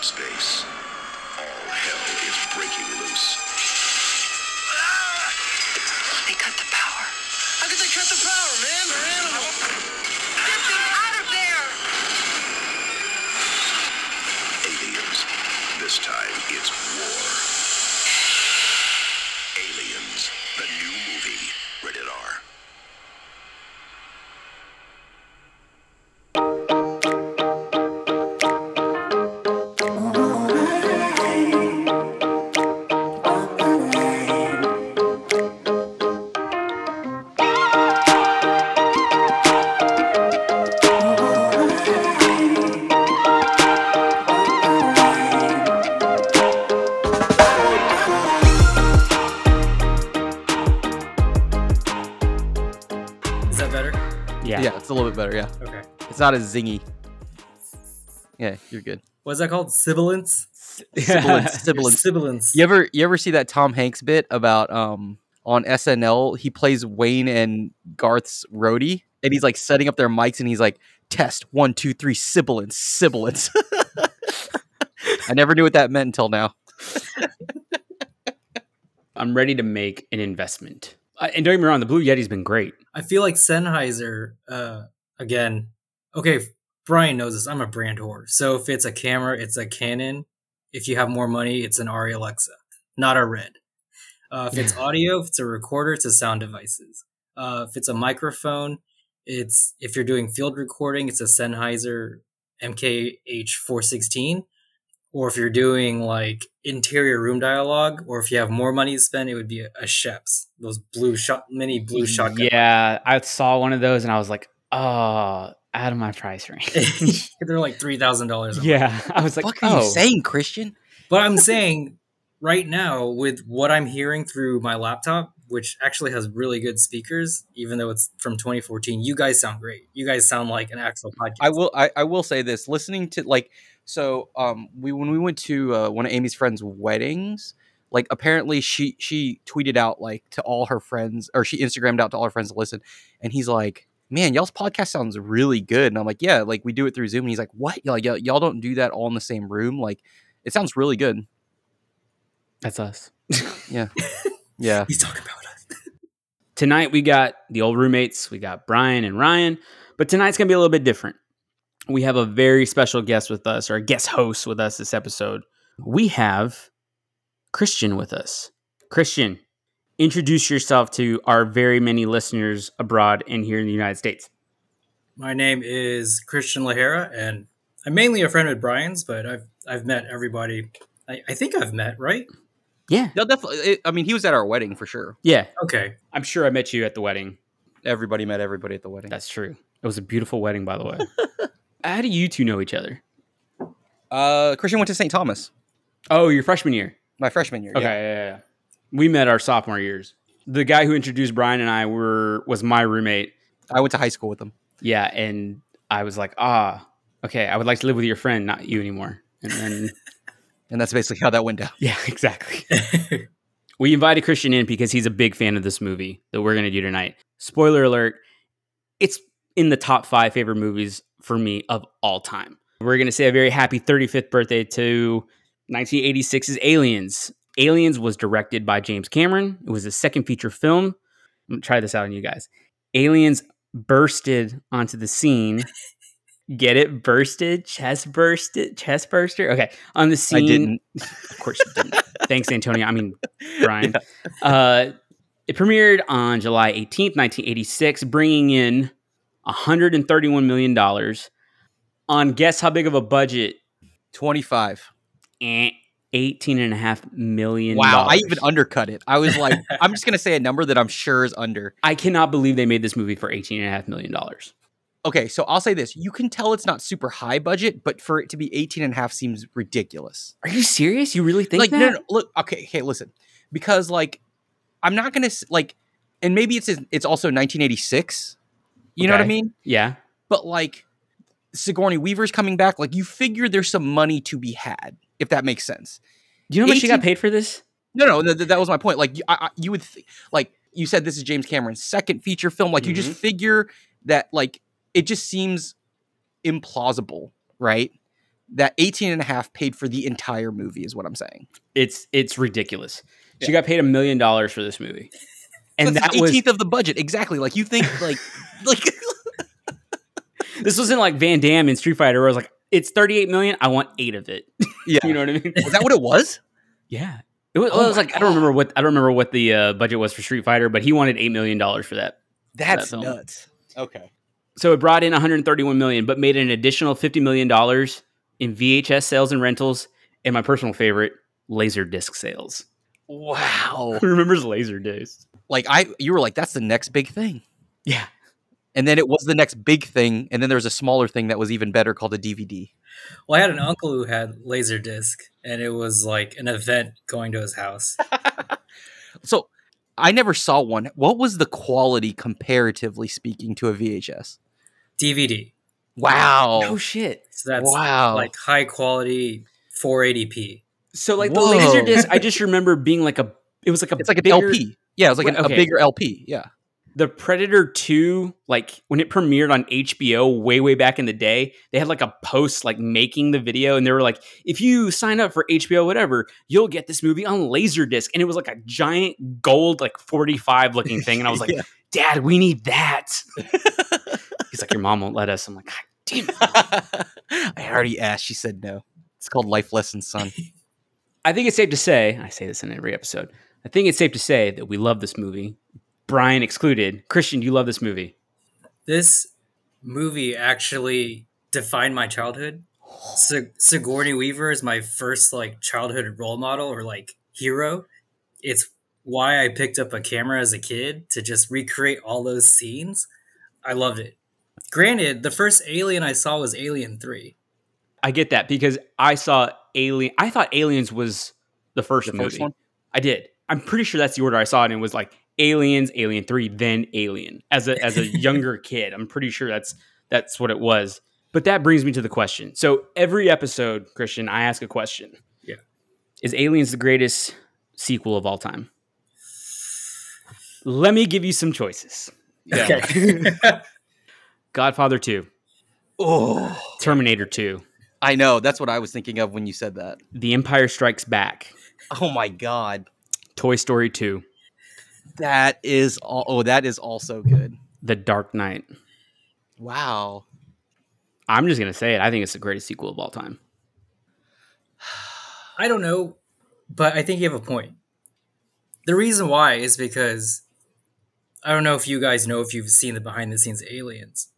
space. Not as zingy. Yeah, you're good. What's that called? Sibilance? Sibilance, sibilance. Sibilance. You ever you ever see that Tom Hanks bit about um on SNL? He plays Wayne and Garth's roadie, and he's like setting up their mics, and he's like, "Test one, two, three, sibilance, sibilance." I never knew what that meant until now. I'm ready to make an investment. Uh, and don't get me wrong, the Blue Yeti's been great. I feel like Sennheiser, uh, again, okay, Brian knows this. I'm a brand whore. So if it's a camera, it's a Canon. If you have more money, it's an Arri Alexa, not a Red. Uh, if it's audio, if it's a recorder, it's a sound devices. Uh, if it's a microphone, it's if you're doing field recording, it's a Sennheiser MKH416. Or if you're doing like interior room dialogue, or if you have more money to spend, it would be a, a Schoeps, those blue shot, mini blue shotgun. Yeah, I saw one of those and I was like, oh, out of my price range. They're like three thousand dollars. yeah, I was like, What are oh, you saying, Christian? But I'm saying right now, with what I'm hearing through my laptop, which actually has really good speakers, even though it's from 2014, you guys sound great. You guys sound like an actual podcast. I will. I, I will say this. Listening to like, so um, we when we went to uh, one of Amy's friends' weddings, like apparently she she tweeted out like to all her friends, or she Instagrammed out to all her friends to listen, and he's like, "Man, y'all's podcast sounds really good." And I'm like, "Yeah, like we do it through Zoom." And he's like, "What? Y'all, y'all, y'all don't do that all in the same room? Like, it sounds really good." that's us. Yeah, yeah. He's talking about us. Tonight we got the old roommates, we got Brian and Ryan, but tonight's gonna be a little bit different. We have a very special guest with us, or a guest host with us this episode. We have Christian with us. Christian, introduce yourself to our very many listeners abroad and here in the United States. My name is Christian Lahara, and I'm mainly a friend with Brian's, but I've I've met everybody. I, I think I've met right. Yeah, They'll definitely. I mean, he was at our wedding for sure. yeah. Okay, I'm sure I met you at the wedding. Everybody met everybody at the wedding. That's true. It was a beautiful wedding, by the way. How do you two know each other? Uh, Christian went to St. Thomas Oh, your freshman year. my freshman year. Okay, yeah. yeah. yeah, yeah. We met our sophomore years. The guy who introduced Brian and I were was my roommate. I went to high school with him. Yeah, and I was like, ah, okay, I would like to live with your friend, not you anymore. And then, And that's basically how that went down. yeah, exactly. we invited Christian in because he's a big fan of this movie that we're going to do tonight. Spoiler alert, it's in the top five favorite movies for me of all time. We're going to say a very happy 35th birthday to 1986's Aliens. Aliens was directed by James Cameron. It was a second feature film. I'm going to try this out on you guys. Aliens bursted onto the scene. Get it? Bursted? Chest bursted? Chest burster? Okay. On the scene. I didn't. Of course you didn't. Thanks, Antonio. I mean, Brian. Uh, it premiered on July 18th, 1986, bringing in $131 million on guess how big of a budget? 25. Eh, $18.5 million. Wow, I even undercut it. I was like, I'm just gonna say a number that I'm sure is under. I cannot believe they made this movie for $18.5 million. Okay, so I'll say this: you can tell it's not super high budget, but for it to be 18 and a half seems ridiculous. Are you serious? You really think like, that? no, no, no, look, okay, okay, listen, because like, I'm not gonna s- like, and maybe it's it's also 1986. You know what I mean? Yeah. But like, Sigourney Weaver's coming back. Like, you figure there's some money to be had, if that makes sense. Do you know how much she got paid for this? No, no, th- th- that was my point. Like, you- I, I, you would th- like you said this is James Cameron's second feature film. Like, you just Mhm. figure that like it just seems implausible, right? that 18 and a half paid for the entire movie is what I'm saying. It's it's ridiculous. She got paid a million dollars for this movie, and That's that was 18th of the budget. Exactly. Like you think like like this wasn't like Van Damme in Street Fighter where I was like, it's 38 million. I want eight of it. yeah. you know what I mean? Was that what it was? Yeah. It was, Oh it was like I don't remember what I don't remember what the uh, budget was for Street Fighter, but he wanted eight million dollars for that. That's film. nuts. Okay. So it brought in 131 million, but made an additional 50 million dollars in VHS sales and rentals, and my personal favorite, laser disc sales. Wow. Who remembers laser discs? Like I you were like that's the next big thing. Yeah. And then it was the next big thing and then there was a smaller thing that was even better called a DVD. Well, I had an uncle who had Laserdisc, and it was like an event going to his house. So I never saw one. What was the quality comparatively speaking to a VHS? DVD. Wow. Oh shit. So that's wow. like high quality 480p. So like Whoa. the laser disc, I just remember being like a. It was like a. it's like an LP. Yeah, it was like an, okay. a bigger LP. Yeah. The Predator Two, like when it premiered on HBO way way back in the day, they had like a post like making the video, and they were like, if you sign up for HBO whatever, you'll get this movie on Laserdisc, and it was like a giant gold like forty five looking thing, and I was like, Yeah. Dad, we need that. He's like, your mom won't let us. I'm like, God damn it. I already asked. She said no. It's called Life Lessons, son. I think it's safe to say, I say this in every episode, I think it's safe to say that we love this movie. Brian excluded. Christian, do you love this movie? This movie actually defined my childhood. Sig- Sigourney Weaver is my first like childhood role model or like hero. It's why I picked up a camera as a kid to just recreate all those scenes. I loved it. Granted, the first Alien I saw was Alien 3. I get that because I saw Alien. I thought Aliens was the first The movie. first one? I did. I'm pretty sure that's the order I saw it in. Was like Aliens, Alien Three, then Alien. As a as a younger kid, I'm pretty sure that's that's what it was. But that brings me to the question. So every episode, Christian, I ask a question. Yeah. Is Aliens the greatest sequel of all time? Let me give you some choices. Okay. Godfather 2, Oh, Terminator 2, I know. That's what I was thinking of when you said that. The Empire Strikes Back, Oh my god, Toy Story 2, that is all. Oh, that is also good. The Dark Knight. Wow. I'm just gonna say it. I think it's the greatest sequel of all time. I don't know, but I think you have a point. The reason why is because I don't know if you guys know if you've seen the behind the scenes aliens.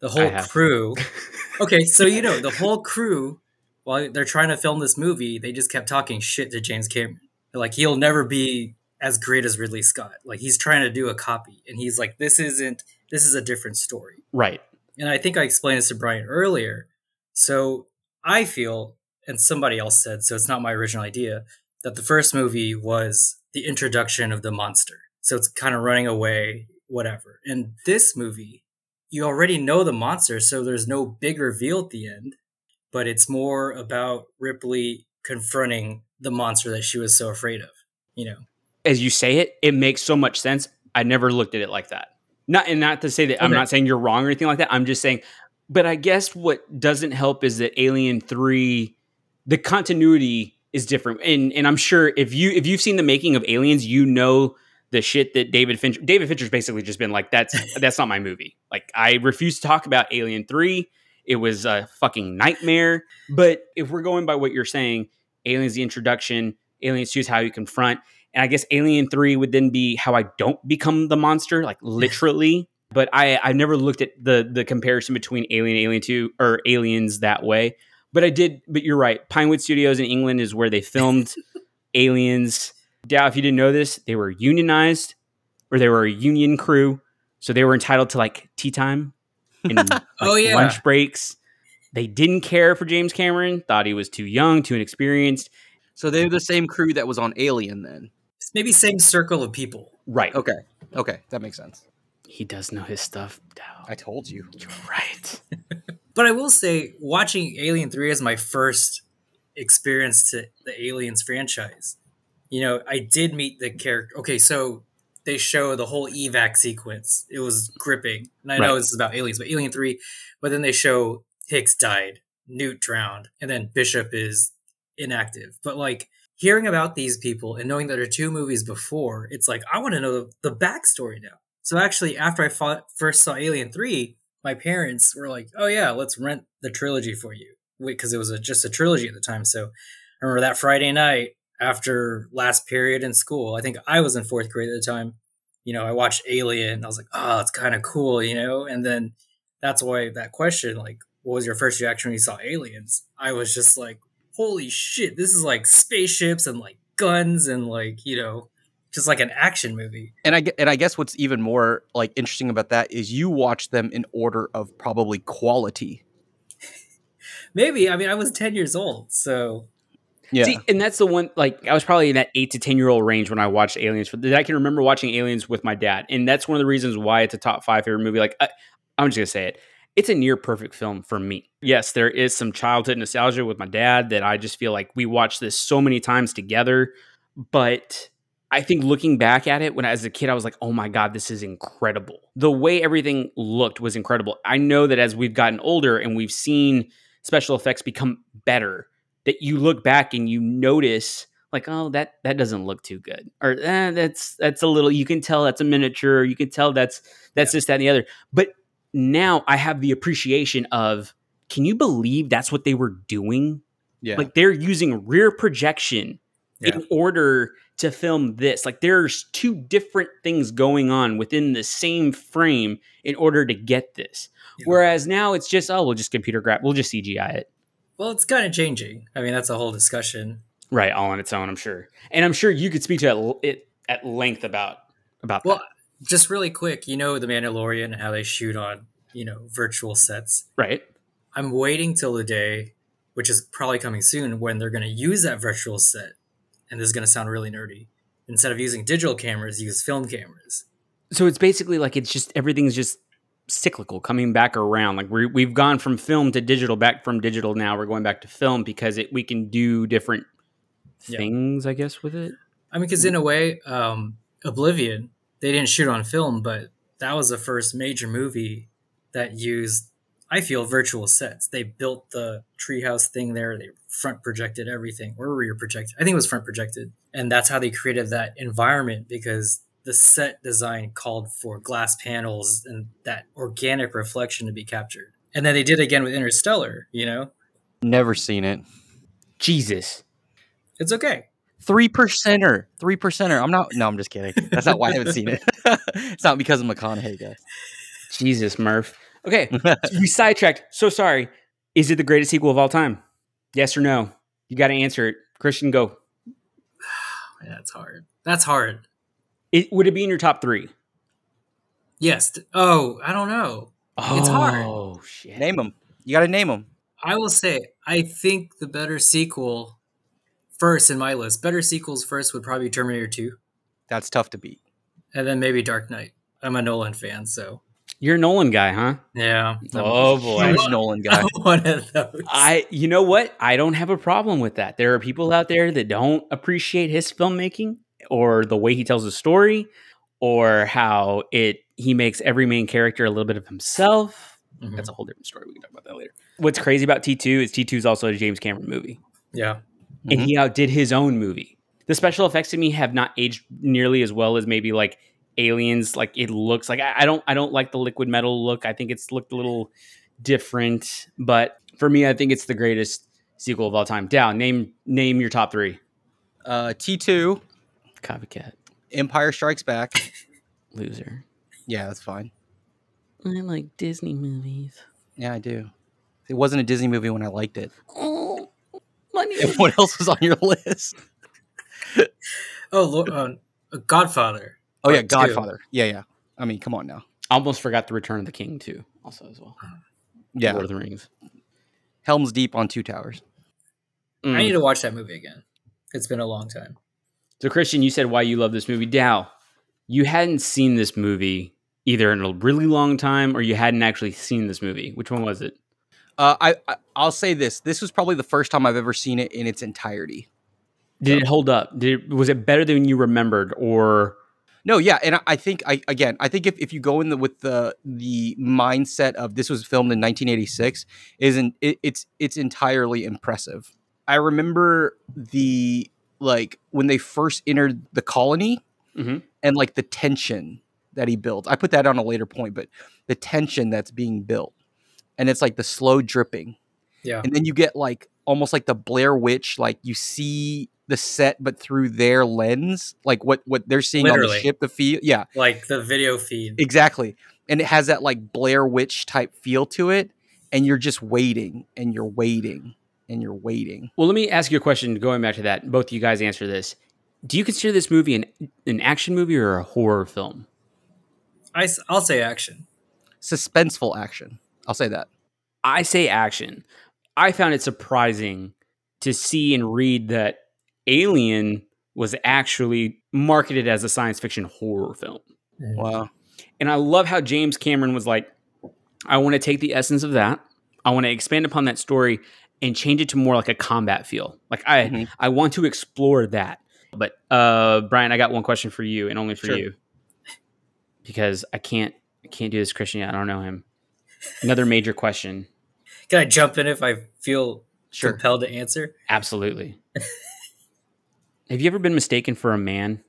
The whole have. crew. okay, so you know, the whole crew, while they're trying to film this movie, they just kept talking shit to James Cameron. They're like, he'll never be as great as Ridley Scott. Like, he's trying to do a copy. And he's like, this isn't, this is a different story Right. and I think I explained this to Brian earlier. So I feel, and somebody else said, so it's not my original idea, that the first movie was the introduction of the monster. So it's kind of running away, whatever. And this movie, you already know the monster, so there's no big reveal at the end, but it's more about Ripley confronting the monster that she was so afraid of, you know? As you say it, it makes so much sense. I never looked at it like that. Not and not to say that I'm not saying you're wrong or anything like that. I'm just saying, but I guess what doesn't help is that Alien Three, the continuity is different. And and I'm sure if you if you've seen the making of Aliens, you know the shit that David Fincher David Fincher's basically just been like that's that's not my movie. Like I refuse to talk about Alien 3. It was a fucking nightmare. But if we're going by what you're saying, Aliens the introduction, Aliens 2 is how you confront. And I guess Alien 3 would then be how I don't become the monster, like literally. But I I've never looked at the the comparison between Alien Alien 2 or Aliens that way. But I did, but you're right. Pinewood Studios in England is where they filmed Aliens. Dow, if you didn't know this, they were unionized or they were a union crew. So they were entitled to like tea time and like, Oh, yeah. lunch breaks. They didn't care for James Cameron, thought he was too young, too inexperienced. So they're the same crew that was on Alien then. Maybe same circle of people. Right. Okay. Okay, that makes sense. He does know his stuff, Dow. I told you. You're right. But I will say, watching Alien 3 is my first experience to the Aliens franchise. You know, I did meet the character. Okay, so they show the whole evac sequence. It was gripping. And I know this is about aliens, but Alien 3, but then they show Hicks died. Newt drowned, and then Bishop is inactive. But like hearing about these people and knowing that there are two movies before, it's like I want to know the, the backstory now. So actually, after I fought, first saw Alien Three, my parents were like, "Oh yeah, let's rent the trilogy for you," because it was a, just a trilogy at the time. So I remember that Friday night after last period in school. I think I was in fourth grade at the time. You know, I watched Alien. And I was like, "Oh, it's kind of cool," you know. And then that's why that question, like, what was your first reaction when you saw aliens? I was just like, "Holy shit! This is like spaceships and like guns and like you know." Just like an action movie. And I and I guess what's even more like interesting about that is you watch them in order of probably quality. Maybe. I mean, I was 10 years old. So Yeah. See, and that's the one. Like, I was probably in that eight to ten year old range when I watched Aliens. For I can remember watching Aliens with my dad, and that's one of the reasons why it's a top five favorite movie. Like, I, I'm just gonna say it. It's a near perfect film for me. Yes, there is some childhood nostalgia with my dad that I just feel like we watched this so many times together. But I think looking back at it when I, as a kid, I was like, oh my God, this is incredible. The way everything looked was incredible. I know that as we've gotten older and we've seen special effects become better, that you look back and you notice like, oh, that that doesn't look too good. Or eh, that's that's a little you can tell that's a miniature, you can tell that's that's this, that, and the other. But now I have the appreciation of can you believe that's what they were doing? yeah. Like they're using rear projection Yeah. in order to film this. Like there's two different things going on within the same frame in order to get this. Yeah. Whereas now it's just oh we'll just computer grab we'll just CGI it. Well, it's kind of changing. I mean, that's a whole discussion. Right, all on its own, I'm sure. And I'm sure you could speak to it at length about about Well, that. Just really quick, you know, The Mandalorian and how they shoot on, you know, virtual sets. Right. I'm waiting till the day, which is probably coming soon, when they're going to use that virtual set. And this is going to sound really nerdy. Instead of using digital cameras, use film cameras. So it's basically like it's just everything's just cyclical, coming back around. Like we we've gone from film to digital, back from digital now we're going back to film because it we can do different Yeah. things, I guess, with it. I mean, because in a way, um, Oblivion, they didn't shoot on film, but that was the first major movie that used, I feel, virtual sets. They built the treehouse thing there. They front projected everything, or rear projected. I think it was front projected, and that's how they created that environment because the set design called for glass panels and that organic reflection to be captured. And then they did again with Interstellar. You know, Never seen it. Jesus. it's okay. Three percenter. Three percenter. I'm not. No, I'm just kidding. That's not why I haven't seen it. it's not because of McConaughey, guys. Jesus, Murph. Okay, we sidetracked. So sorry. Is it the greatest sequel of all time? Yes or no? You got to answer it. Christian, go. That's hard. That's hard. It, would it be in your top three? Yes. Oh, I don't know. It's hard. Oh shit. name them. You got to name them. I will say, I think the better sequel first in my list, better sequels first would probably be Terminator 2, That's tough to beat. and then maybe Dark Knight. I'm a Nolan fan, so You're a Nolan guy, huh? yeah. Oh boy. Huge Nolan guy. I'm one of those. I you know what? I don't have a problem with that. There are people out there that don't appreciate his filmmaking or the way he tells a story or how it he makes every main character a little bit of himself. Mhm. That's a whole different story. We can talk about that later. What's crazy about T2 is T2 is also a James Cameron movie. yeah. And he outdid his own movie. The special effects to me have not aged nearly as well as maybe like aliens like it looks like I, I don't i don't like the liquid metal look i think it's looked a little different but for me i think it's the greatest sequel of all time down name name your top three Uh, T2, copycat Empire Strikes Back. loser Yeah, that's fine. i like disney movies Yeah, I do. It wasn't a Disney movie when I liked it. Money And what else was on your list? Oh, Lo- uh, Godfather. Oh yeah, Part two. Godfather. Yeah, yeah. I mean, come on now. almost forgot the return of the king too also as well Yeah, lord of the rings Helm's Deep on Two Towers. Mm. I need to watch that movie again. It's been a long time. So, Christian, you said why you love this movie. Dow, you hadn't seen this movie either in a really long time or you hadn't actually seen this movie. Which one was it? Uh, I, I I'll say this. This was probably the first time I've ever seen it in its entirety. Did it hold up? Did it, was it better than you remembered, or No, yeah, and I, I think I again, I think if, if you go in the, with the the mindset of this was filmed in 1986, isn't it, it's it's entirely impressive. I remember the like when they first entered the colony Mhm. and like the tension that he built. I put that on a later point, but the tension that's being built, and it's like the slow dripping, Yeah. and then you get like almost like the Blair Witch, like you see the set but through their lens, like what what they're seeing on the ship, the feel, yeah, Like the video feed. exactly, and it has that like Blair Witch type feel to it, and you're just waiting and you're waiting and you're waiting. Well, let me ask you a question. Going back to that, both of you guys answer this. Do you consider this movie an an action movie or a horror film? I, I, will say action. Suspenseful action, I'll say that. I say action. I found it surprising to see and read that Alien was actually marketed as a science fiction horror film. Wow. And I love how James Cameron was like, I want to take the essence of that. I want to expand upon that story and change it to more like a combat feel. Like I Mhm. I want to explore that. But uh Brian, I got one question for you and only for Sure. you. Because I can't I can't do this Christian yet. I don't know him. Another major question. Can I jump in if I feel Sure. compelled to answer? Absolutely. Have you ever been mistaken for a man?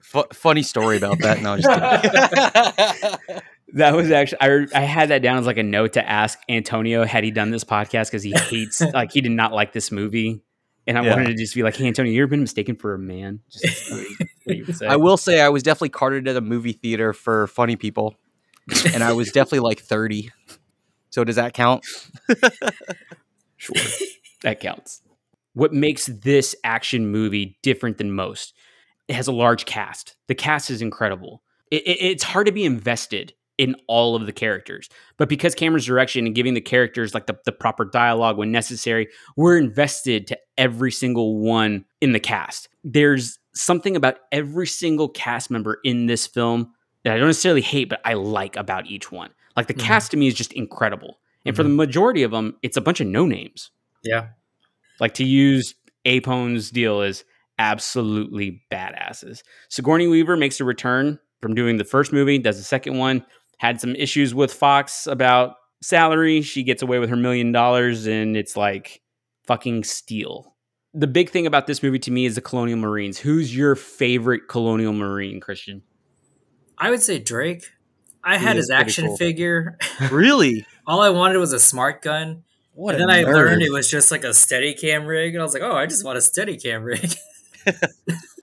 Fu- funny story about that. No, just. That was actually I, I had that down as like a note to ask Antonio had he done this podcast because he hates like he did not like this movie, and I Yeah. wanted to just be like, "Hey, Antonio, you ever been mistaken for a man?" Just what you- what you say. I will say I was definitely carted at a movie theater for funny people, and I was definitely like 30. So does that count? Sure, that counts. What makes this action movie different than most? It has a large cast. The cast is incredible. It, it- it's hard to be invested in all of the characters, but because Cameron's direction and giving the characters like the, the proper dialogue when necessary, we're invested to every single one in the cast. There's something about every single cast member in this film that I don't necessarily hate, but I like about each one. Like the Mhm. cast to me is just incredible. And for the majority of them, it's a bunch of no names. Yeah. Like to use Apone's deal is absolutely badasses. Sigourney Weaver makes a return from doing the first movie, does the second one, had some issues with Fox about salary. She gets away with her million dollars and it's like fucking steal. The big thing about this movie to me is the Colonial Marines. Who's your favorite Colonial Marine, Christian? I would say Drake. I He had his action cool. figure. Really? All I wanted was a smart gun. What and a then I learned it was just like a steady cam rig. And I was like, oh, I just want a steady cam rig.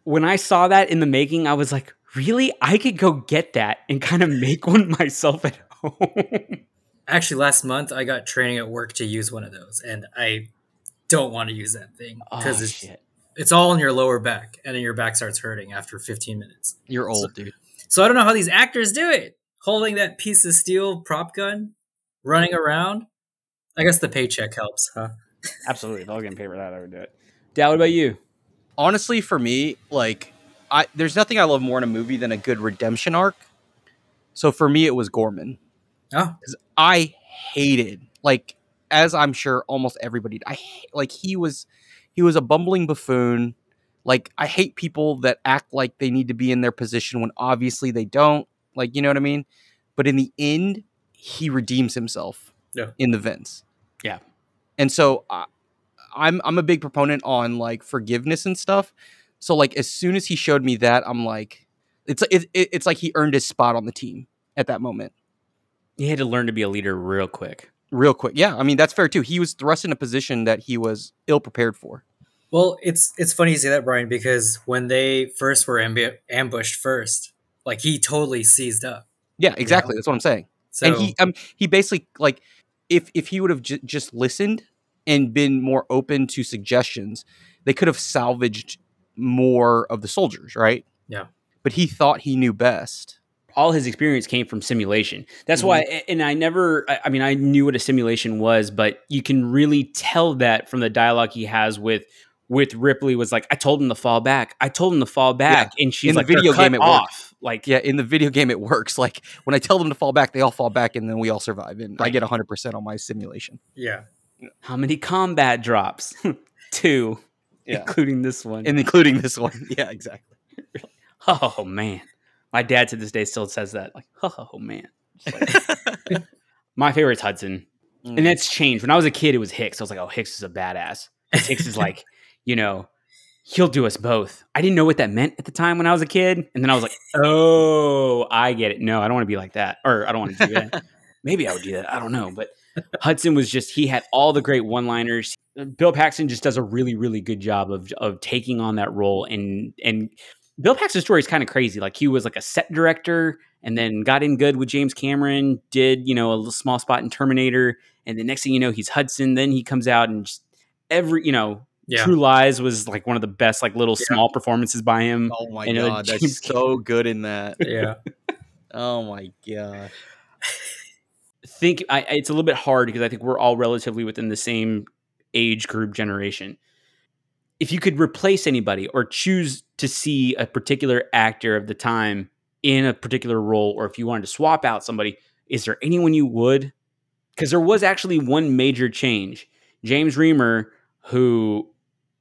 When I saw that in the making, I was like, really? I could go get that and kind of make one myself at home. Actually, last month I got training at work to use one of those. And I don't want to use that thing because oh, it's, shit. it's all in your lower back. And then your back starts hurting after 15 minutes. You're old, dude. So I don't know how these actors do it. Holding that piece of steel prop gun, running around. I guess the paycheck helps, huh? Absolutely. If I was getting paid for that, I would do it. Dad, what about you? Honestly, for me, like, I there's nothing I love more in a movie than a good redemption arc. So for me, it was Gorman. Oh, I hated, like, as I'm sure almost everybody, I like he was, he was a bumbling buffoon. Like, I hate people that act like they need to be in their position when obviously they don't. Like, you know what I mean? But in the end, he redeems himself. Yeah. In the vents. Yeah. And so I, I'm I'm a big proponent on like forgiveness and stuff. So like as soon as he showed me that, I'm like, it's it, it, it's like he earned his spot on the team at that moment. He had to learn to be a leader real quick. Real quick. Yeah, I mean that's fair too. He was thrust in a position that he was ill prepared for. Well, it's it's funny you say that, Brian, because when they first were ambu- ambushed first, like he totally seized up. Yeah, exactly. That's what I'm saying. So and he um he basically like if if he would have j- just listened and been more open to suggestions, they could have salvaged more of the soldiers, right? Yeah. But he thought he knew best. All his experience came from simulation. That's why, mm-hmm. and I never, I I mean, I knew what a simulation was, but you can really tell that from the dialogue he has with with Ripley was like, I told him to fall back. I told him to fall back. And she's In the like, "They're video game, it works. off. Like, Yeah, in the video game it works. Like when I tell them to fall back, they all fall back and then we all survive. And I Right. get 100% on my simulation. yeah, how many combat drops? Two. Yeah. including this one. and including this one. Yeah, exactly. oh man, my dad to this day still says that. Like, oh man. Like- my favorite's Hudson, Mm. and that's changed. When I was a kid, it was Hicks. I was like, oh, Hicks is a badass. Hicks is like, you know, he'll do us both. I didn't know what that meant at the time when I was a kid, and then I was like, oh, I get it. No, I don't want to be like that, or I don't want to do that. Maybe I would do that. I don't know, but Hudson was just he had all the great one-liners. Bill Paxton just does a really, really good job of of taking on that role, and and Bill Paxton's story is kind of crazy. Like he was like a set director, and then got in good with James Cameron. Did you know a little small spot in Terminator, and the next thing you know, he's Hudson. Then he comes out and just every you know. Yeah. True Lies was like one of the best, like little Yeah. small performances by him. Oh my And, uh, god, James that's so good in that. Yeah. Oh my god. think I, it's a little bit hard because I think we're all relatively within the same age group generation. If you could replace anybody or choose to see a particular actor of the time in a particular role, or if you wanted to swap out somebody, is there anyone you would? Because there was actually one major change. James Remar, who,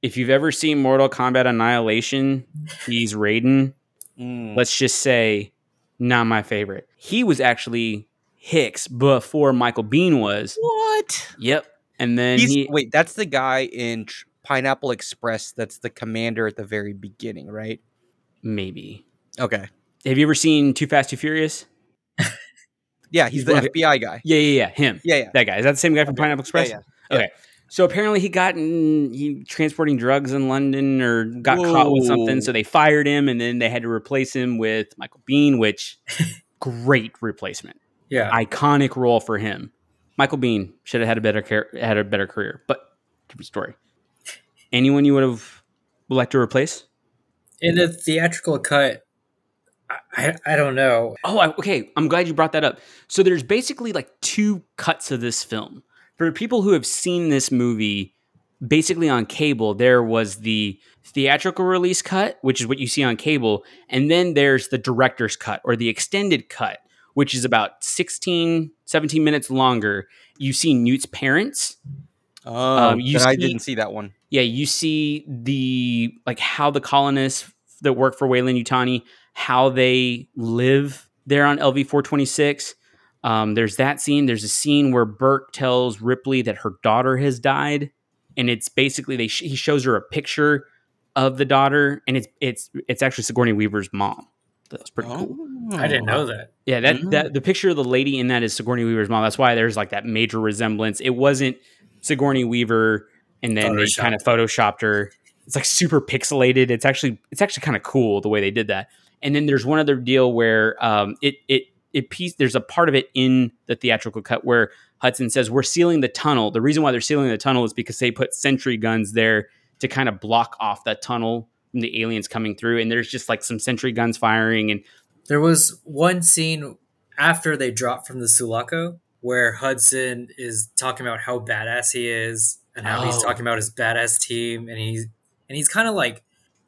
if you've ever seen Mortal Kombat Annihilation, he's Raiden Mm. let's just say not my favorite. He was actually Hicks before Michael Biehn was. What? Yep. And then He's, he wait, that's the guy in Tr- Pineapple Express. That's the commander at the very beginning, right? maybe. Okay. Have you ever seen Too Fast Too Furious? Yeah, he's the Okay. FBI guy. Yeah, yeah, yeah. Him. Yeah, yeah. That guy. Is that the same guy from Pineapple Express? Yeah, yeah. Okay. So apparently he got in, he transporting drugs in London or got caught with something. So they fired him and then they had to replace him with Michael Biehn, which great replacement. Yeah. iconic role for him. Michael Biehn should have had a better car- had a better career, but different story. Anyone you would have liked to replace? In the theatrical cut, I, I, I don't know. Oh, I, okay. I'm glad you brought that up. So there's basically like two cuts of this film. For people who have seen this movie, basically on cable, there was the theatrical release cut, which is what you see on cable, and then there's the director's cut or the extended cut, which is about 16, 17 minutes longer. You see Newt's parents. Oh, Um, you then I didn't see that one. Yeah, you see the like how the colonists that work for Weyland-Yutani, how they live there on LV four twenty six. Um, there's that scene. There's a scene where Burke tells Ripley that her daughter has died, and it's basically they sh- he shows her a picture of the daughter, and it's it's it's actually Sigourney Weaver's mom. That's pretty cool. I didn't know that. Yeah, that, Mhm. that the picture of the lady in that is Sigourney Weaver's mom. That's why there's like that major resemblance. It wasn't Sigourney Weaver, and then they kind of photoshopped her. It's like super pixelated. It's actually it's actually kind of cool the way they did that. And then there's one other deal where um, it it it piece. There's a part of it in the theatrical cut where Hudson says we're sealing the tunnel. The reason why they're sealing the tunnel is because they put sentry guns there to kind of block off that tunnel from the aliens coming through. And there's just like some sentry guns firing and There was one scene after they dropped from the Sulaco where Hudson is talking about how badass he is and how he's Oh. talking about his badass team and he's and he's kind of like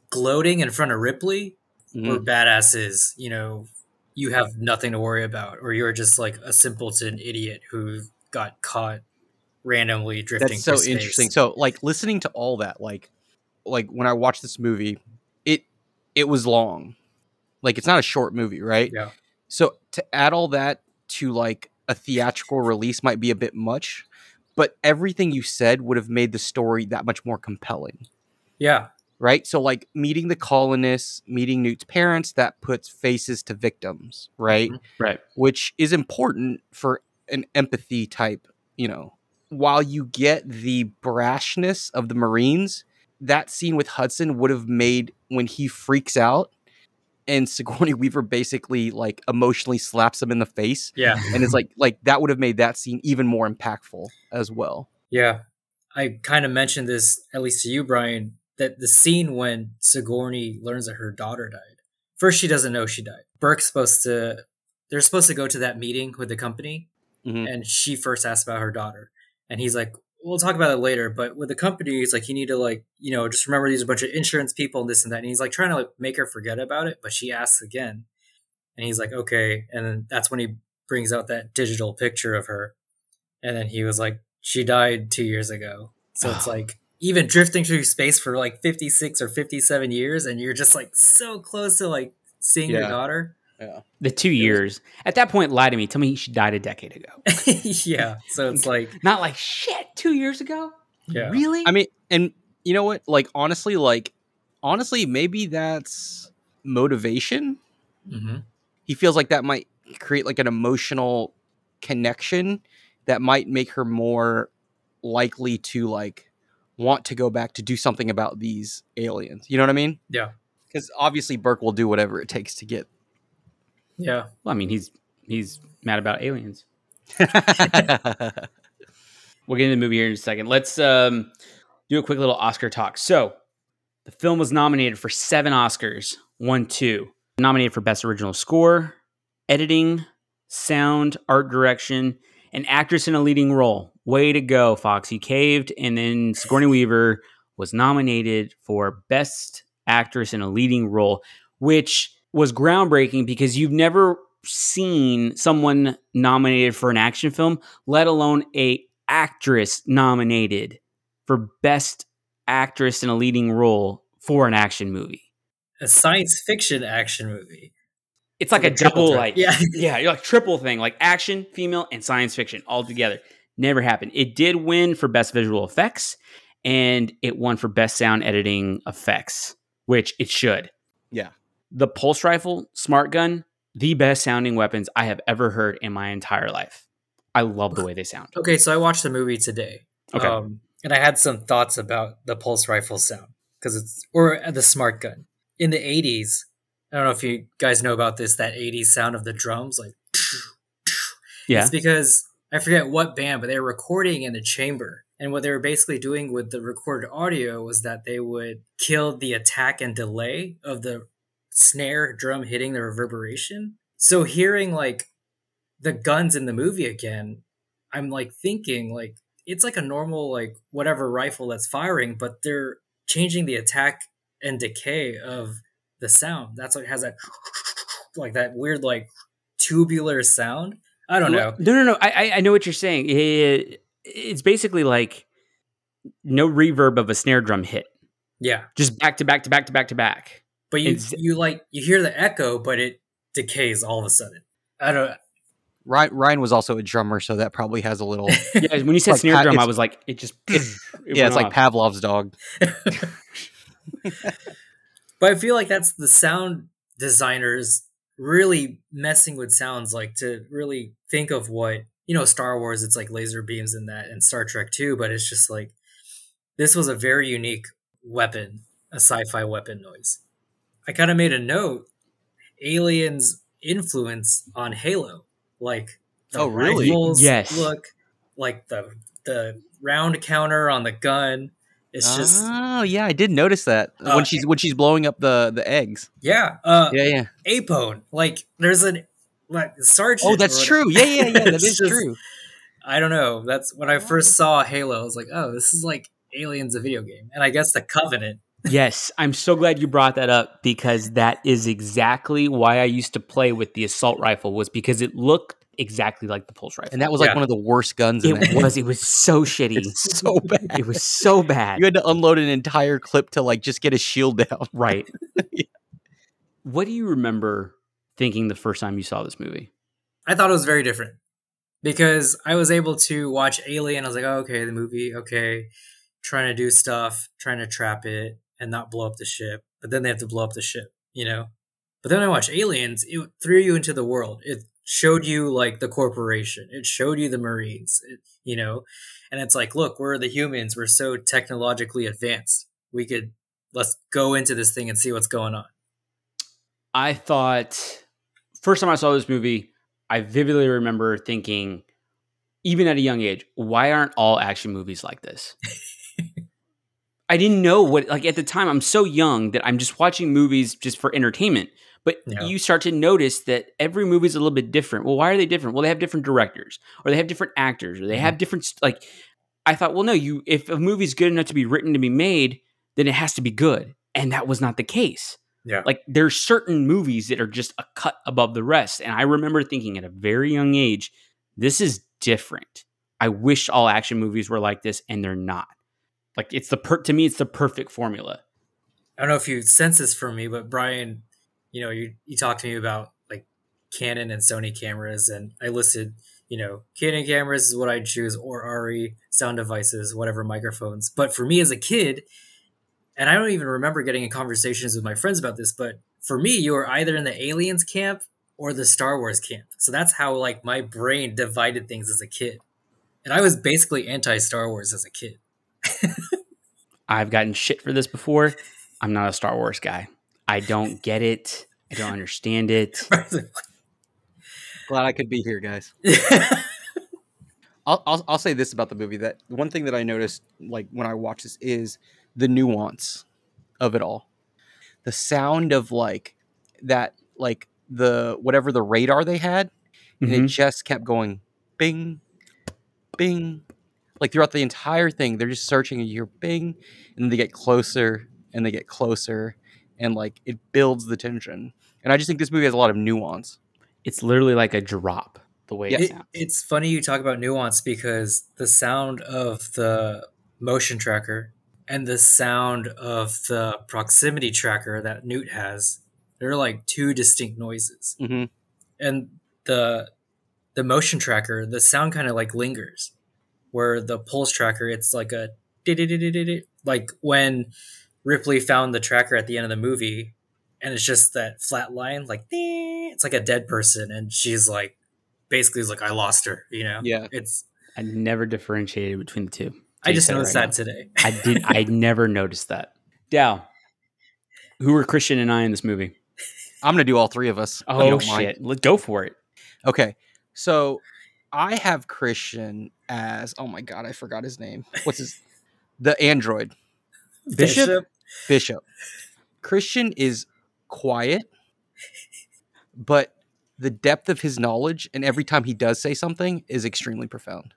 gloating in front of Ripley where mm-hmm. badass is, you know, you have nothing to worry about or you're just like a simpleton idiot who got caught randomly drifting That's so interesting. So, like listening to all that, like, like when I watched this movie, it it was long. Like, it's not a short movie, right? Yeah. So to add all that to like a theatrical release might be a bit much, but everything you said would have made the story that much more compelling. Yeah. right? So like meeting the colonists, meeting Newt's parents, that puts faces to victims, right? Mm-hmm. right. Which is important for an empathy type, you know. While you get the brashness of the Marines, that scene with Hudson would have made when he freaks out and Sigourney Weaver basically like emotionally slaps him in the face Yeah. and it's like like that would have made that scene even more impactful as well. Yeah. I kind of mentioned this, at least to you, Brian, that the scene when Sigourney learns that her daughter died. First, she doesn't know she died. Burke's supposed to, they're supposed to go to that meeting with the company, Mhm. and she first asks about her daughter. And he's like, we'll talk about it later. But with the company, it's like, you need to, like, you know, just remember these are a bunch of insurance people and this and that. And he's like trying to like make her forget about it, but she asks again. And he's like, okay. And then that's when he brings out that digital picture of her. And then he was like, she died two years ago. So it's like, even drifting through space for like 56 or 57 years and you're just like so close to like seeing your Yeah. The two years. At that point, lie to me. Tell me she died a decade ago. yeah. So it's like, Not like shit. Two years ago. yeah. Really? I mean, and you know what? Like honestly, like honestly, maybe that's motivation. hmm He feels like that might create like an emotional connection that might make her more likely to like want to go back to do something about these aliens. You know what I mean? Yeah. Because obviously Burke will do whatever it takes to get. Yeah. well, I mean, he's he's mad about aliens. We'll get into the movie here in a second. Let's um, do a quick little Oscar talk. So, the film was nominated for seven Oscars, won two. Nominated for Best Original Score, Editing, Sound, Art Direction, and Actress in a Leading Role. Way to go, Fox. You caved. And then Sigourney Weaver was nominated for Best Actress in a Leading Role, which was groundbreaking because you've never seen someone nominated for an action film, let alone a actress nominated for best actress in a leading role for an action movie. A science fiction action movie. It's like a Like a triple double, threat. like Yeah. yeah, you're like triple thing, like action, female, and science fiction all together. Never happened. It did win for best visual effects, and it won for best sound editing effects, which it should. Yeah. The pulse rifle, smart gun, the best sounding weapons I have ever heard in my entire life. I love the way they sound. Okay, so I watched the movie today. Okay. Um, and I had some thoughts about the pulse rifle sound because it's or the smart gun in the '80s. I don't know if you guys know about this. That '80s sound of the drums, like Yeah. it's because I forget what band, but they were recording in a chamber. And what they were basically doing with the recorded audio was that they would kill the attack and delay of the snare drum hitting the reverberation. So hearing like the guns in the movie again, I'm like thinking like it's like a normal like whatever rifle that's firing, but they're changing the attack and decay of the sound. That's what has that like that weird like tubular sound. I don't know. No, no, no. I, I- know what you're saying. It- it's basically like no reverb of a snare drum hit, Yeah, just back to back to back to back to back. But you It's- you like you hear the echo, but it decays all of a sudden. I don't. Ryan, Ryan was also a drummer, so that probably has a little. Yeah, when you said like snare pa- drum, I was like, it just it, it yeah, went it's like. Pavlov's dog. But I feel like that's the sound designers really messing with sounds, like to really think of what you know. Star Wars, it's like laser beams in that, and Star Trek too. But it's just like this was a very unique weapon, a sci-fi weapon noise. I kind of made a note: aliens' influence on Halo, like the Oh, really? rifles Yes. look, like the the round counter on the gun. It's just oh yeah, I did notice that Uh, when she's when she's blowing up the the eggs. yeah. Uh, Yeah, yeah. Apone. Like there's an like sergeant. Oh, that's true. Yeah, yeah, yeah. That is just- true. I don't know. That's when I first saw Halo. I was like, oh, this is like Aliens, a video game, and I guess the Covenant. Yes, I'm so glad you brought that up because that is exactly why I used to play with the assault rifle was because it looked exactly like the pulse rifle. And that was like Yeah. one of the worst guns in it that. was. It was so shitty. It's so bad. It was so bad. You had to unload an entire clip to like just get a shield down. Right. What do you remember thinking the first time you saw this movie? I thought it was very different because I was able to watch Alien. I was like, oh, okay, the movie, okay, trying to do stuff, trying to trap it and not blow up the ship, but then they have to blow up the ship, you know. But then I watched Aliens, it threw you into the world. It showed you like the corporation. It showed you the Marines, it, you know, and it's like, look, we're the humans. We're so technologically advanced. We could let's go into this thing and see what's going on. I thought first time I saw this movie, I vividly remember thinking, even at a young age, why aren't all action movies like this? I didn't know what like at the time I'm so young that I'm just watching movies just for entertainment. But Yeah. you start to notice that every movie is a little bit different. Well, why are they different? Well, they have different directors, or they have different actors, or they mm-hmm. have different like. I thought, well, no, you if a movie's good enough to be written to be made, then it has to be good, and that was not the case Yeah. like there's certain movies that are just a cut above the rest and i remember thinking at a very young age this is different i wish all action movies were like this and they're not Like it's the per- to me, it's the perfect formula. I don't know if you sense this from me, but Brian, you know, you you talked to me about like Canon and Sony cameras, and I listed, you know, Canon cameras is what I choose, or Arri sound devices, whatever microphones. But for me as a kid, and I don't even remember getting in conversations with my friends about this, but for me, you were either in the aliens camp or the Star Wars camp. So that's how like my brain divided things as a kid. And I was basically anti Star Wars as a kid. I've gotten shit for this before. I'm not a Star Wars guy. I don't get it. I don't understand it. Glad I could be here, guys. I'll, I'll I'll say this about the movie that one thing that I noticed like when I watch this is the nuance of it all. The sound of like that like the whatever the radar they had and it mm-hmm. just kept going bing bing like throughout the entire thing they're just searching and you hear bing and then they get closer and they get closer and like it builds the tension. And I just think this movie has a lot of nuance. It's literally like a drop the way Yeah. it It- sounds. it's funny you talk about nuance because the sound of the motion tracker and the sound of the proximity tracker that Newt has, they're like two distinct noises. Mhm. And the the motion tracker, the sound kind of like lingers. Where the pulse tracker, it's like a like when Ripley found the tracker at the end of the movie, and it's just that flat line, like it's like a dead person, and she's like basically is like I lost her, you know. Yeah. It's I never differentiated between the two. I just noticed right that today. I did. I never noticed that. Dow, who were Christian and I in this movie? I'm gonna do all three of us. Oh don't mind. shit! Let's go for it. Okay, so I have Christian as oh my god, I forgot his name. What's his the android Bishop? Bishop. Christian is quiet, but the depth of his knowledge and every time he does say something is extremely profound.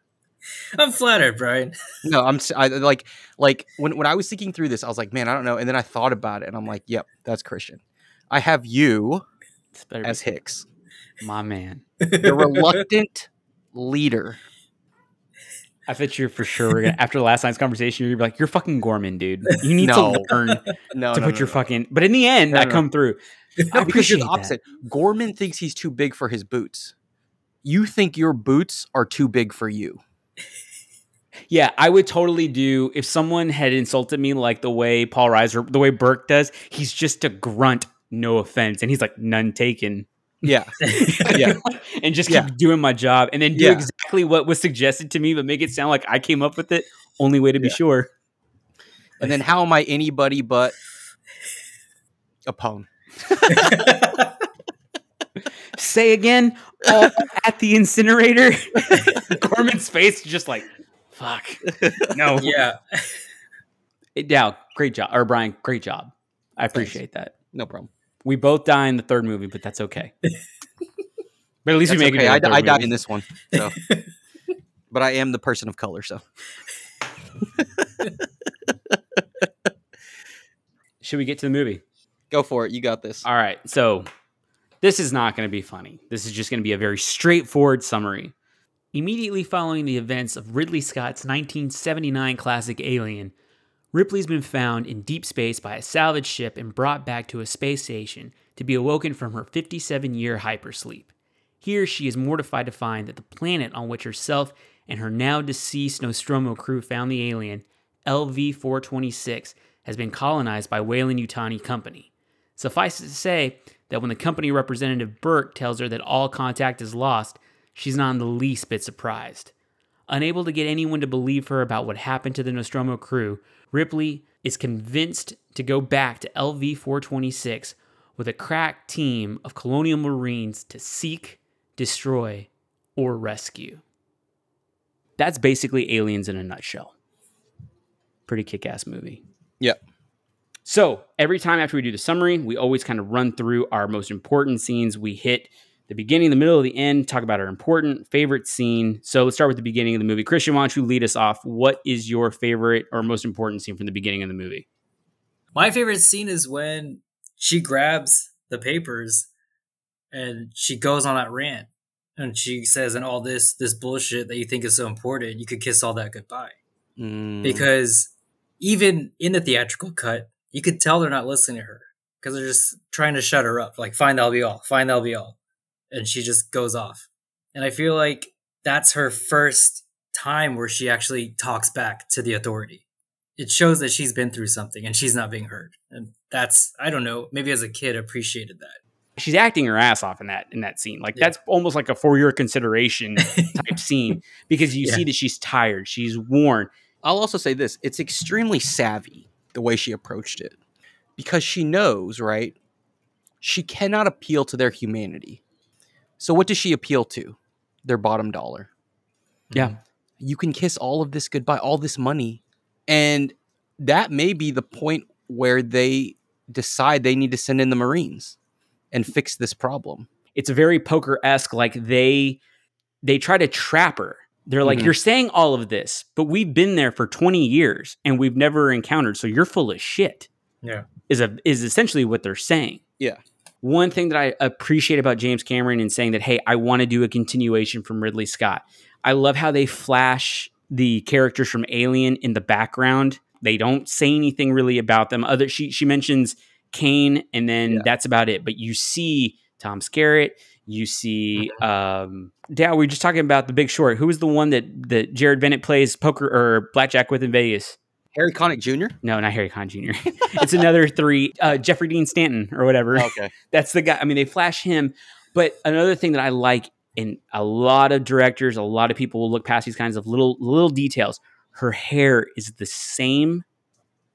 I'm flattered, Brian. No, I'm s- I, like like when when I was thinking through this, I was like, man, I don't know, and then I thought about it, and I'm like, yep, that's Christian. I have you This be as Hicks, my man. the reluctant leader. I thought you're for sure we're gonna after last night's conversation. You're gonna be like, you're fucking Gorman, dude. You need No. to learn No, to no, put your fucking. But in the end, I come through. I because you're the that. opposite. Gorman thinks he's too big for his boots. You think your boots are too big for you. Yeah, I would totally do if someone had insulted me like the way Paul Reiser, the way Burke does. He's just a grunt, no offense, and he's like none taken. Yeah. Yeah. and just Yeah. keep doing my job, and then do Yeah. exactly what was suggested to me, but make it sound like I came up with it. Only way to be Yeah. sure. And then how am I anybody but a pwn? Say again, all at the incinerator. Gorman's face just like, fuck. No. yeah. Yeah, great job. Or Brian, great job. I appreciate that. No problem. We both die in the third movie, but that's okay. but at least That's we make okay. it. I, I died movie. in this one. So. but I am the person of color, so. Should we get to the movie? Go for it. You got this. All right. So this is not going to be funny. This is just going to be a very straightforward summary. Immediately following the events of Ridley Scott's 1979 classic Alien, Ripley's been found in deep space by a salvage ship and brought back to a space station to be awoken from her 57 year hypersleep. Here, she is mortified to find that the planet on which herself and her now deceased Nostromo crew found the alien, LV 426, has been colonized by Weyland-Yutani Company. Suffice it to say that when the company representative Burke tells her that all contact is lost, she's not in the least bit surprised. Unable to get anyone to believe her about what happened to the Nostromo crew, Ripley is convinced to go back to LV 426 with a crack team of colonial marines to seek, destroy, or rescue. That's basically Aliens in a nutshell. Pretty kick ass movie. Yep. So every time after we do the summary, we always kind of run through our most important scenes. We hit the beginning, the middle, the end, talk about our important favorite scene. So let's start with the beginning of the movie. Christian, why don't you lead us off? What is your favorite or most important scene from the beginning of the movie? My favorite scene is when she grabs the papers and she goes on that rant and she says, and all this this bullshit that you think is so important, you could kiss all that goodbye. Mm, Because even in the theatrical cut, you could tell they're not listening to her because they're just trying to shut her up. Like, fine, that'll be all. Fine, that'll be all. And she just goes off. And I feel like that's her first time where she actually talks back to the authority. It shows that she's been through something and she's not being heard. And that's, I don't know, maybe as a kid appreciated that. She's acting her ass off in that in that scene. Like Yeah. that's almost like a for your consideration type scene because you Yeah. see that she's tired, she's worn. I'll also say this: it's extremely savvy the way she approached it, because she knows, right? She cannot appeal to their humanity. So what does she appeal to? Their bottom dollar. Yeah. You can kiss all of this goodbye, all this money, and that may be the point where they decide they need to send in the Marines and fix this problem. it's very poker esque. Like they they try to trap her. They're like, Mhm. "You're saying all of this, but we've been there for 20 years and we've never encountered. So you're full of shit." Yeah. Is a is essentially what they're saying. Yeah. One thing that I appreciate about James Cameron and saying that, "Hey, I want to do a continuation from Ridley Scott." I love how they flash the characters from Alien in the background. They don't say anything really about them. Other she she mentions Kane, and then Yeah. that's about it. But you see Tom Skerritt. You see, um, yeah, we were just talking about The Big Short. Who is the one that that Jared Vennett plays poker or blackjack with in Vegas? Harry Connick Jr. No, not Harry Conn Jr. it's another three. Uh, Jeffrey Dean Stanton or whatever. Okay. That's the guy. I mean, they flash him. But another thing that I like, and a lot of directors, a lot of people will look past these kinds of little little details. Her hair is the same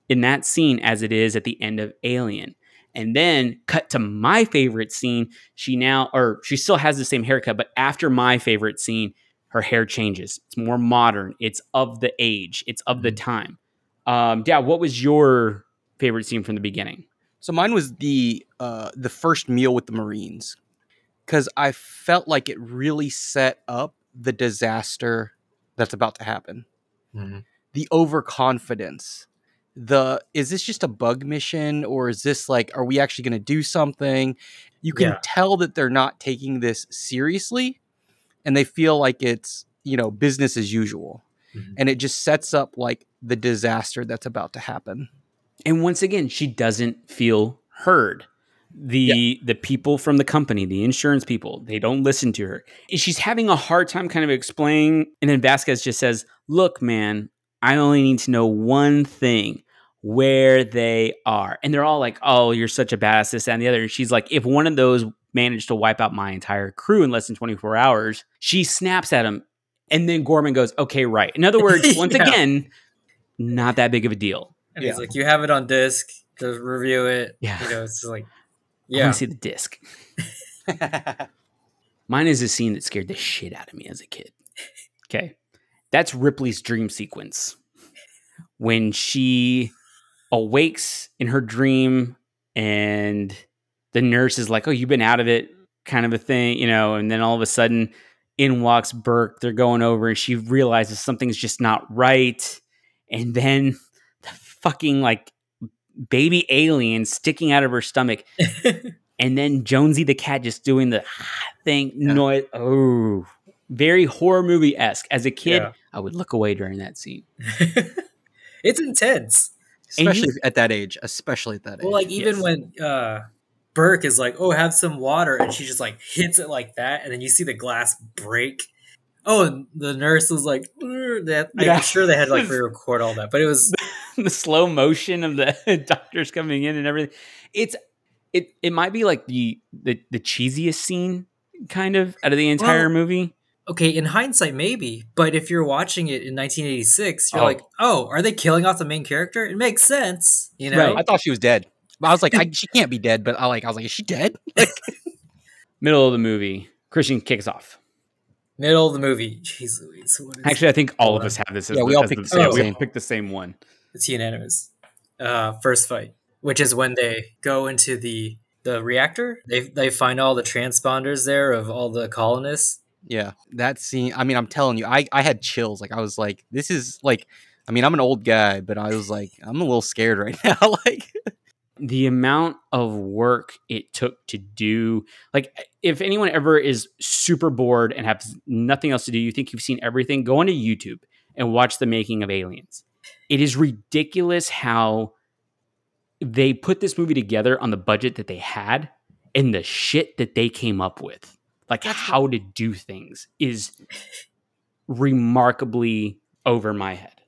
in that scene as it is at the end of Alien. And then cut to my favorite scene. She now, or she still has the same haircut, but after my favorite scene, her hair changes. It's more modern. It's of the age. It's of the time. Um, yeah. What was your favorite scene from the beginning? So mine was the uh, the first meal with the Marines because I felt like it really set up the disaster that's about to happen. Mhm. The overconfidence. The is this just a bug mission or is this like are we actually going to do something? You can Yeah. tell that they're not taking this seriously and they feel like it's, you know, business as usual. Mhm. And it just sets up like the disaster that's about to happen. And once again, she doesn't feel heard. The the people from the company, the insurance people, they don't listen to her. And she's having a hard time kind of explaining. And then Vasquez just says, Look, man, I only need to know one thing where they are. And they're all like, Oh, you're such a badass, this that, and the other. And she's like, if one of those managed to wipe out my entire crew in less than 24 hours, she snaps at him. And then Gorman goes, Okay, right. In other words, once Yeah. again, not that big of a deal. And Yeah. he's like, you have it on disc, just review it. Yeah. You know, it's just like, yeah. want to see the disc. Mine is a scene that scared the shit out of me as a kid. Okay. That's Ripley's dream sequence. When she awakes in her dream and the nurse is like, Oh, you've been out of it, kind of a thing, you know, and then all of a sudden in walks Burke. They're going over and she realizes something's just not right. And then the fucking like baby alien sticking out of her stomach and then Jonesy the cat just doing the thing noise. Oh, very horror movie esque. As a kid, Yeah. I would look away during that scene. it's intense. And you- especially at that age, especially at that age. Well, like even Yes. when uh Burke is like, "Oh, have some water," and she just like hits it like that, and then you see the glass break. Oh, and the nurse was like, "That." Yeah. I'm sure they had to like re-record all that, but it was the slow motion of the doctors coming in and everything. It's it it might be like the the, the cheesiest scene kind of out of the entire Well, movie. okay in hindsight, maybe. But if you're watching it in 1986, you're Oh. like, "Oh, are they killing off the main character?" It makes sense, you know. Right. I thought she was dead. I was like, I, she can't be dead. But I like, I was like, is she dead? Like, Middle of the movie, Christian kicks off. Middle of the movie. Jeez Louise. What is Actually, I think all Hold of on. us have this. As Yeah, the- we all as picked the the same yeah, we one. all picked the same one. It's unanimous. Uh, first fight, which is when they go into the the reactor. They they find all the transponders there of all the colonists. yeah, that scene. I mean, I'm telling you, I, I had chills. Like, I was like, this is like, I mean, I'm an old guy, but I was like, I'm a little scared right now. like, the amount of work it took to do like if anyone ever is super bored and has nothing else to do you think you've seen everything go onto youtube and watch the making of aliens It is ridiculous how they put this movie together on the budget that they had and the shit that they came up with. Like how to do things is remarkably over my head.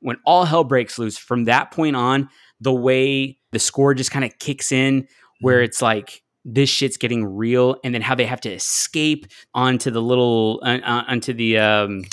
When all hell breaks loose, from that point on, the way the score just kind of kicks in, where it's like this shit's getting real, and then how they have to escape onto the little uh, uh, onto the um,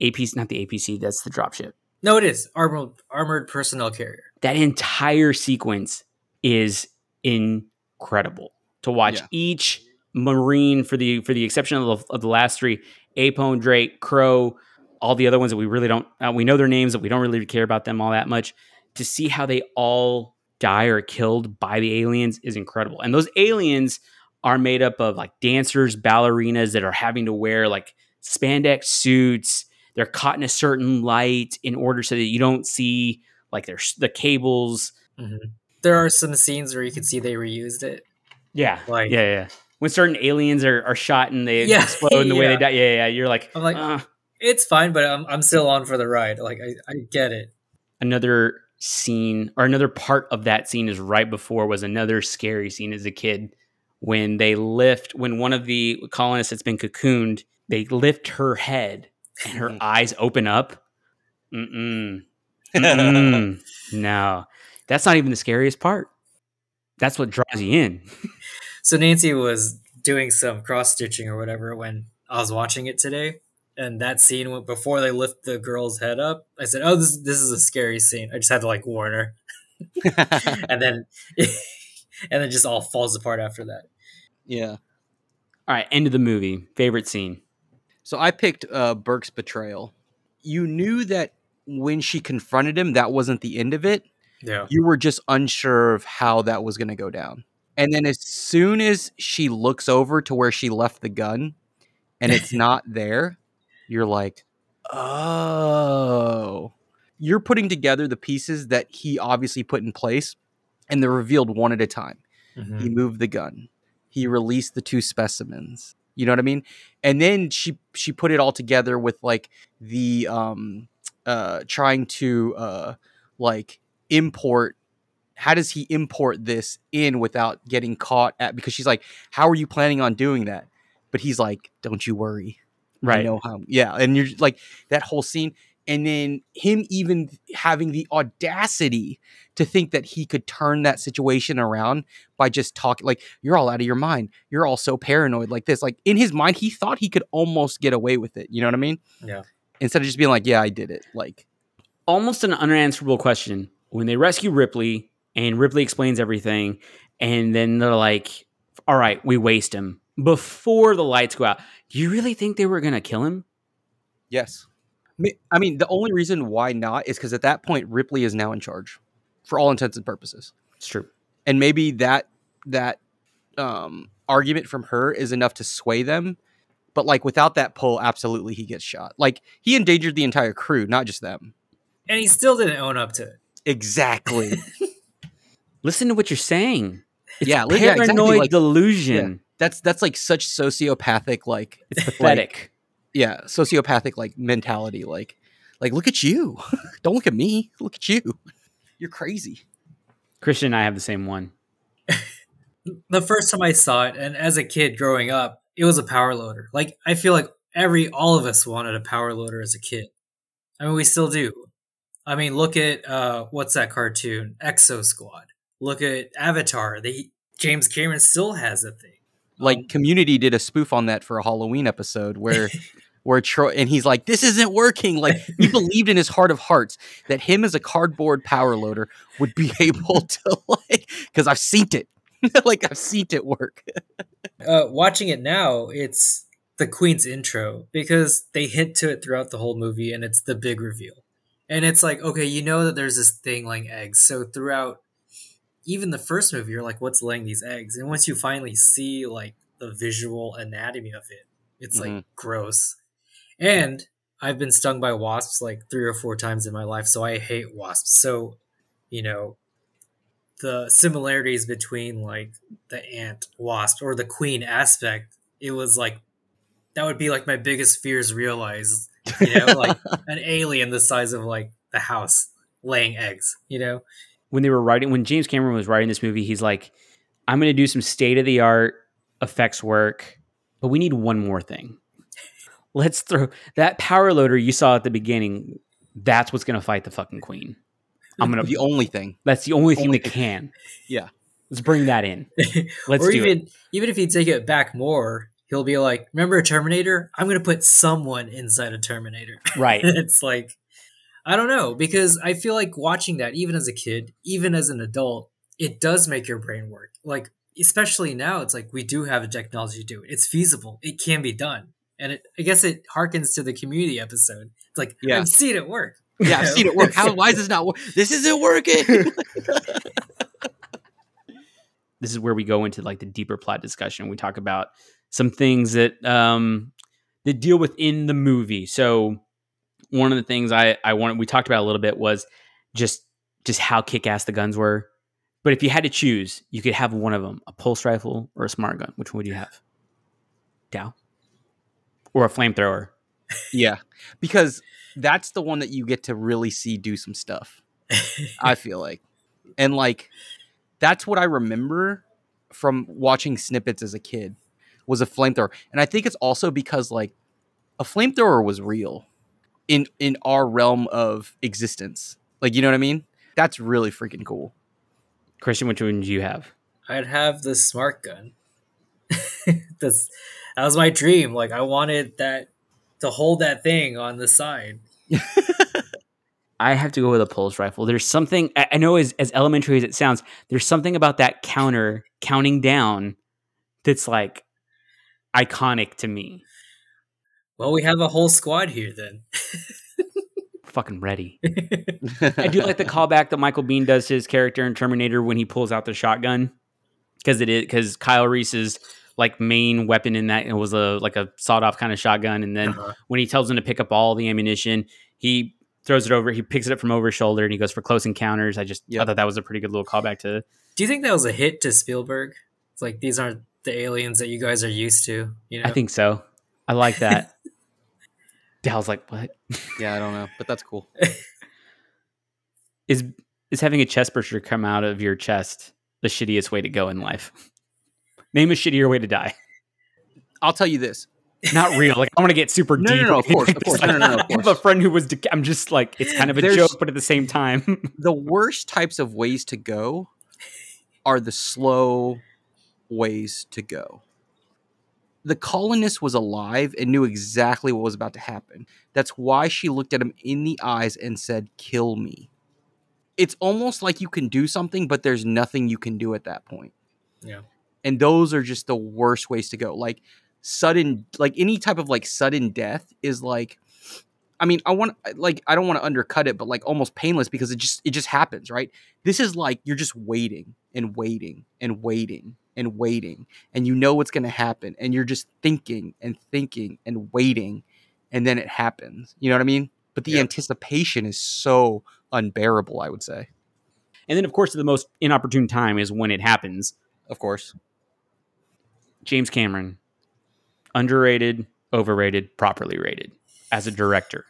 APC, not the APC, that's the dropship. No, it is armored armored personnel carrier. That entire sequence is incredible to watch. Yeah. Each Marine, for the for the exception of the, of the last three, Apone, Drake, Crowe, all the other ones that we really don't uh, we know their names, but we don't really care about them all that much. To see how they all die or killed by the aliens is incredible. And those aliens are made up of like dancers, ballerinas that are having to wear like spandex suits. They're caught in a certain light in order so that you don't see like there's the cables. There are some scenes where you can see they reused it. Yeah, Like- yeah, yeah. When certain aliens are, are shot and they Yeah, explode and the way they yeah. die, yeah, yeah, you're like, I'm like, uh. It's fine, but I'm I'm still on for the ride. Like I, I get it. another scene or another part of that scene is right before was another scary scene as a kid. When they lift when one of the colonists that's been cocooned they lift her head and her eyes open up. Mm-mm. Mm-mm. no. That's not even the scariest part. That's what draws you in. So Nancy was doing some cross stitching or whatever when I was watching it today, and that scene went before they lift the girl's head up. I said, "Oh, this this is a scary scene." I just had to like warn her, and then and then just all falls apart after that. yeah. all right end of the movie favorite scene So I picked uh, Burke's betrayal. You knew that when she confronted him, that wasn't the end of it. Yeah, You were just unsure of how that was going to go down. And then as soon as she looks over to where she left the gun and it's not there, you're like, oh. You're putting together the pieces that he obviously put in place and they're revealed one at a time. Mhm. He moved the gun. He released the two specimens. You know what I mean? And then she she put it all together with like the um uh trying to uh like import how does he import this in without getting caught at because she's like how are you planning on doing that but he's like don't you worry I right. know how yeah and you're like that whole scene and then him even having the audacity to think that he could turn that situation around by just talking like you're all out of your mind. You're all so paranoid like this. Like in his mind he thought he could almost get away with it you know what i mean? Yeah. instead of just being like yeah i did it like almost an unanswerable question. When they rescue Ripley and Ripley explains everything and then they're like all right we waste him before the lights go out. Do you really think they were going to kill him? Yes. I mean the only reason why not is because at that point ripley is now in charge for all intents and purposes. It's true. And maybe that that um argument from her is enough to sway them but like without that pull absolutely he gets shot. Like he endangered the entire crew not just them. And he still didn't own up to it. exactly. Listen to what you're saying. It's Yeah, li- yeah, paranoid exactly, like- delusion that's that's like such sociopathic like it's pathetic yeah sociopathic like mentality like like look at you don't look at me look at you you're crazy christian and i have the same one The first time I saw it, and as a kid growing up, it was a power loader. Like I feel like every all of us wanted a power loader as a kid. I mean, we still do. I mean, look at uh, what's that cartoon? Exo Squad. Look at Avatar. The James Cameron still has a thing. Like Um, community did a spoof on that for a halloween episode where where troy and he's like this isn't working like he believed in his heart of hearts that him as a cardboard power loader would be able to like because i've seen it like i've seen it work uh, watching it now, it's the Queen's intro because they hint to it throughout the whole movie, and it's the big reveal. And it's like, okay, you know that there's this thing laying eggs. So throughout even the first movie, you're like, what's laying these eggs? And once you finally see like the visual anatomy of it, it's like Mhm. gross. And I've been stung by wasps like three or four times in my life, so I hate wasps. So, you know, the similarities between like the ant wasp or the queen aspect it was like that would be like my biggest fears realized you know like an alien the size of like the house laying eggs. You know, when they were writing when James Cameron was writing this movie, he's like, I'm going to do some state of the art effects work, but we need one more thing. Let's throw that power loader you saw at the beginning. That's what's going to fight the fucking queen. I'm gonna. the only thing. That's the only thing Only that thing. can. Yeah. Let's bring that in. Let's or do even it. even if you take it back more, he'll be like, "Remember Terminator? I'm gonna put someone inside a Terminator." Right. it's like I don't know because I feel like watching that even as a kid, even as an adult, it does make your brain work. Like especially now, it's like we do have the technology to do it. It's feasible. It can be done, and it, I guess it harkens to the community episode. It's like Yeah. I've seen it work. Yeah, I've seen it work. How? Why is this not? work? This isn't working. this is where we go into like the deeper plot discussion. We talk about some things that um that deal within the movie. So one of the things I I wanted we talked about a little bit was just just how kick ass the guns were. But if you had to choose, you could have one of them: a pulse rifle or a smart gun. Which one would you have? Dow or a flamethrower? yeah, because that's the one that you get to really see do some stuff. I feel like, and like that's what I remember from watching snippets as a kid was a flamethrower, and I think it's also because like a flamethrower was real in in our realm of existence. Like you know what I mean? That's really freaking cool. Christian, which one do you have? I'd have the smart gun. That's that was my dream. Like I wanted that to hold that thing on the side. I have to go with a pulse rifle. There's something I I know as as elementary as it sounds, there's something about that counter counting down that's like iconic to me. Well, we have a whole squad here then. Fucking ready. I do like the callback that Michael Biehn does to his character in Terminator when he pulls out the shotgun because it is because Kyle Reese's like main weapon in that it was a like a sawed off kind of shotgun, and then Uh-huh. when he tells him to pick up all the ammunition, he throws it over. He picks it up from over his shoulder and he goes for close encounters. I just I thought that was a pretty good little callback to Do you think that was a hit to Spielberg? It's like these aren't the aliens that you guys are used to. You know, I think so. I like that. Dal's like, what Yeah, I don't know, but that's cool. is is having a chest burster come out of your chest the shittiest way to go in life? Name a shittier way to die. I'll tell you this. Not real. Like I want to get super No, no, deep. no, of course, of course. like, No, no, no, of I have a friend who was. Dec- I'm just like it's kind of a There's- joke, but at the same time, the worst types of ways to go are the slow ways to go. The colonist was alive and knew exactly what was about to happen. That's why she looked at him in the eyes and said, Kill me. It's almost like you can do something, but there's nothing you can do at that point. Yeah. And those are just the worst ways to go. Like sudden, like any type of like sudden death is like, I mean, I want like I don't want to undercut it, but like almost painless because it just it just happens, right? This is like you're just waiting and waiting and waiting and waiting, and you know what's going to happen, and you're just thinking and thinking and waiting, and then it happens. You know what I mean? But the Yeah. anticipation is so unbearable. I would say, and then of course the most inopportune time is when it happens. of course. James Cameron, underrated, overrated, properly rated as a director.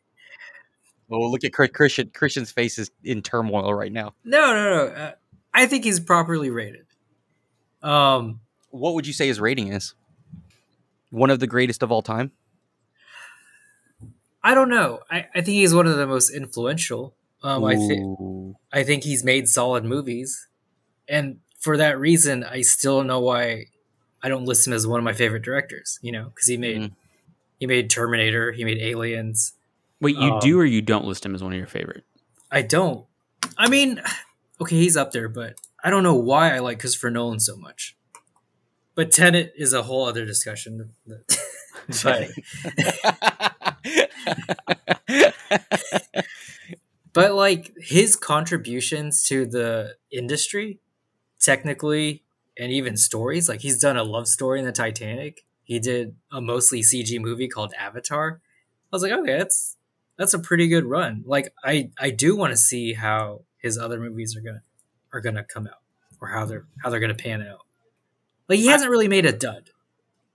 Oh, look at Christian. Christian's face is in turmoil right now. no, no, no. Uh, I think he's properly rated. Um, What would you say his rating is? One of the greatest of all time. I don't know. I, I think he's one of the most influential. Um, I think I think he's made solid movies, and for that reason, I still don't know why I don't list him as one of my favorite directors. You know, because he made Mhm. he made Terminator, he made Aliens. Wait, you Um, do or you don't list him as one of your favorite? I don't. I mean, okay, he's up there, but I don't know why I like Christopher Nolan so much. But Tenet is a whole other discussion. but but like his contributions to the industry technically and even stories like he's done a love story in the titanic he did a mostly cg movie called avatar i was like okay that's that's a pretty good run like i i do want to see how his other movies are gonna are gonna come out or how they're how they're gonna pan out like he hasn't really made a dud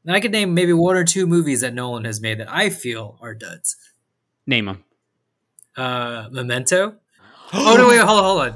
and i could name maybe one or two movies that nolan has made that i feel are duds Name them. Uh, Memento. Oh no! Wait, hold on, hold on.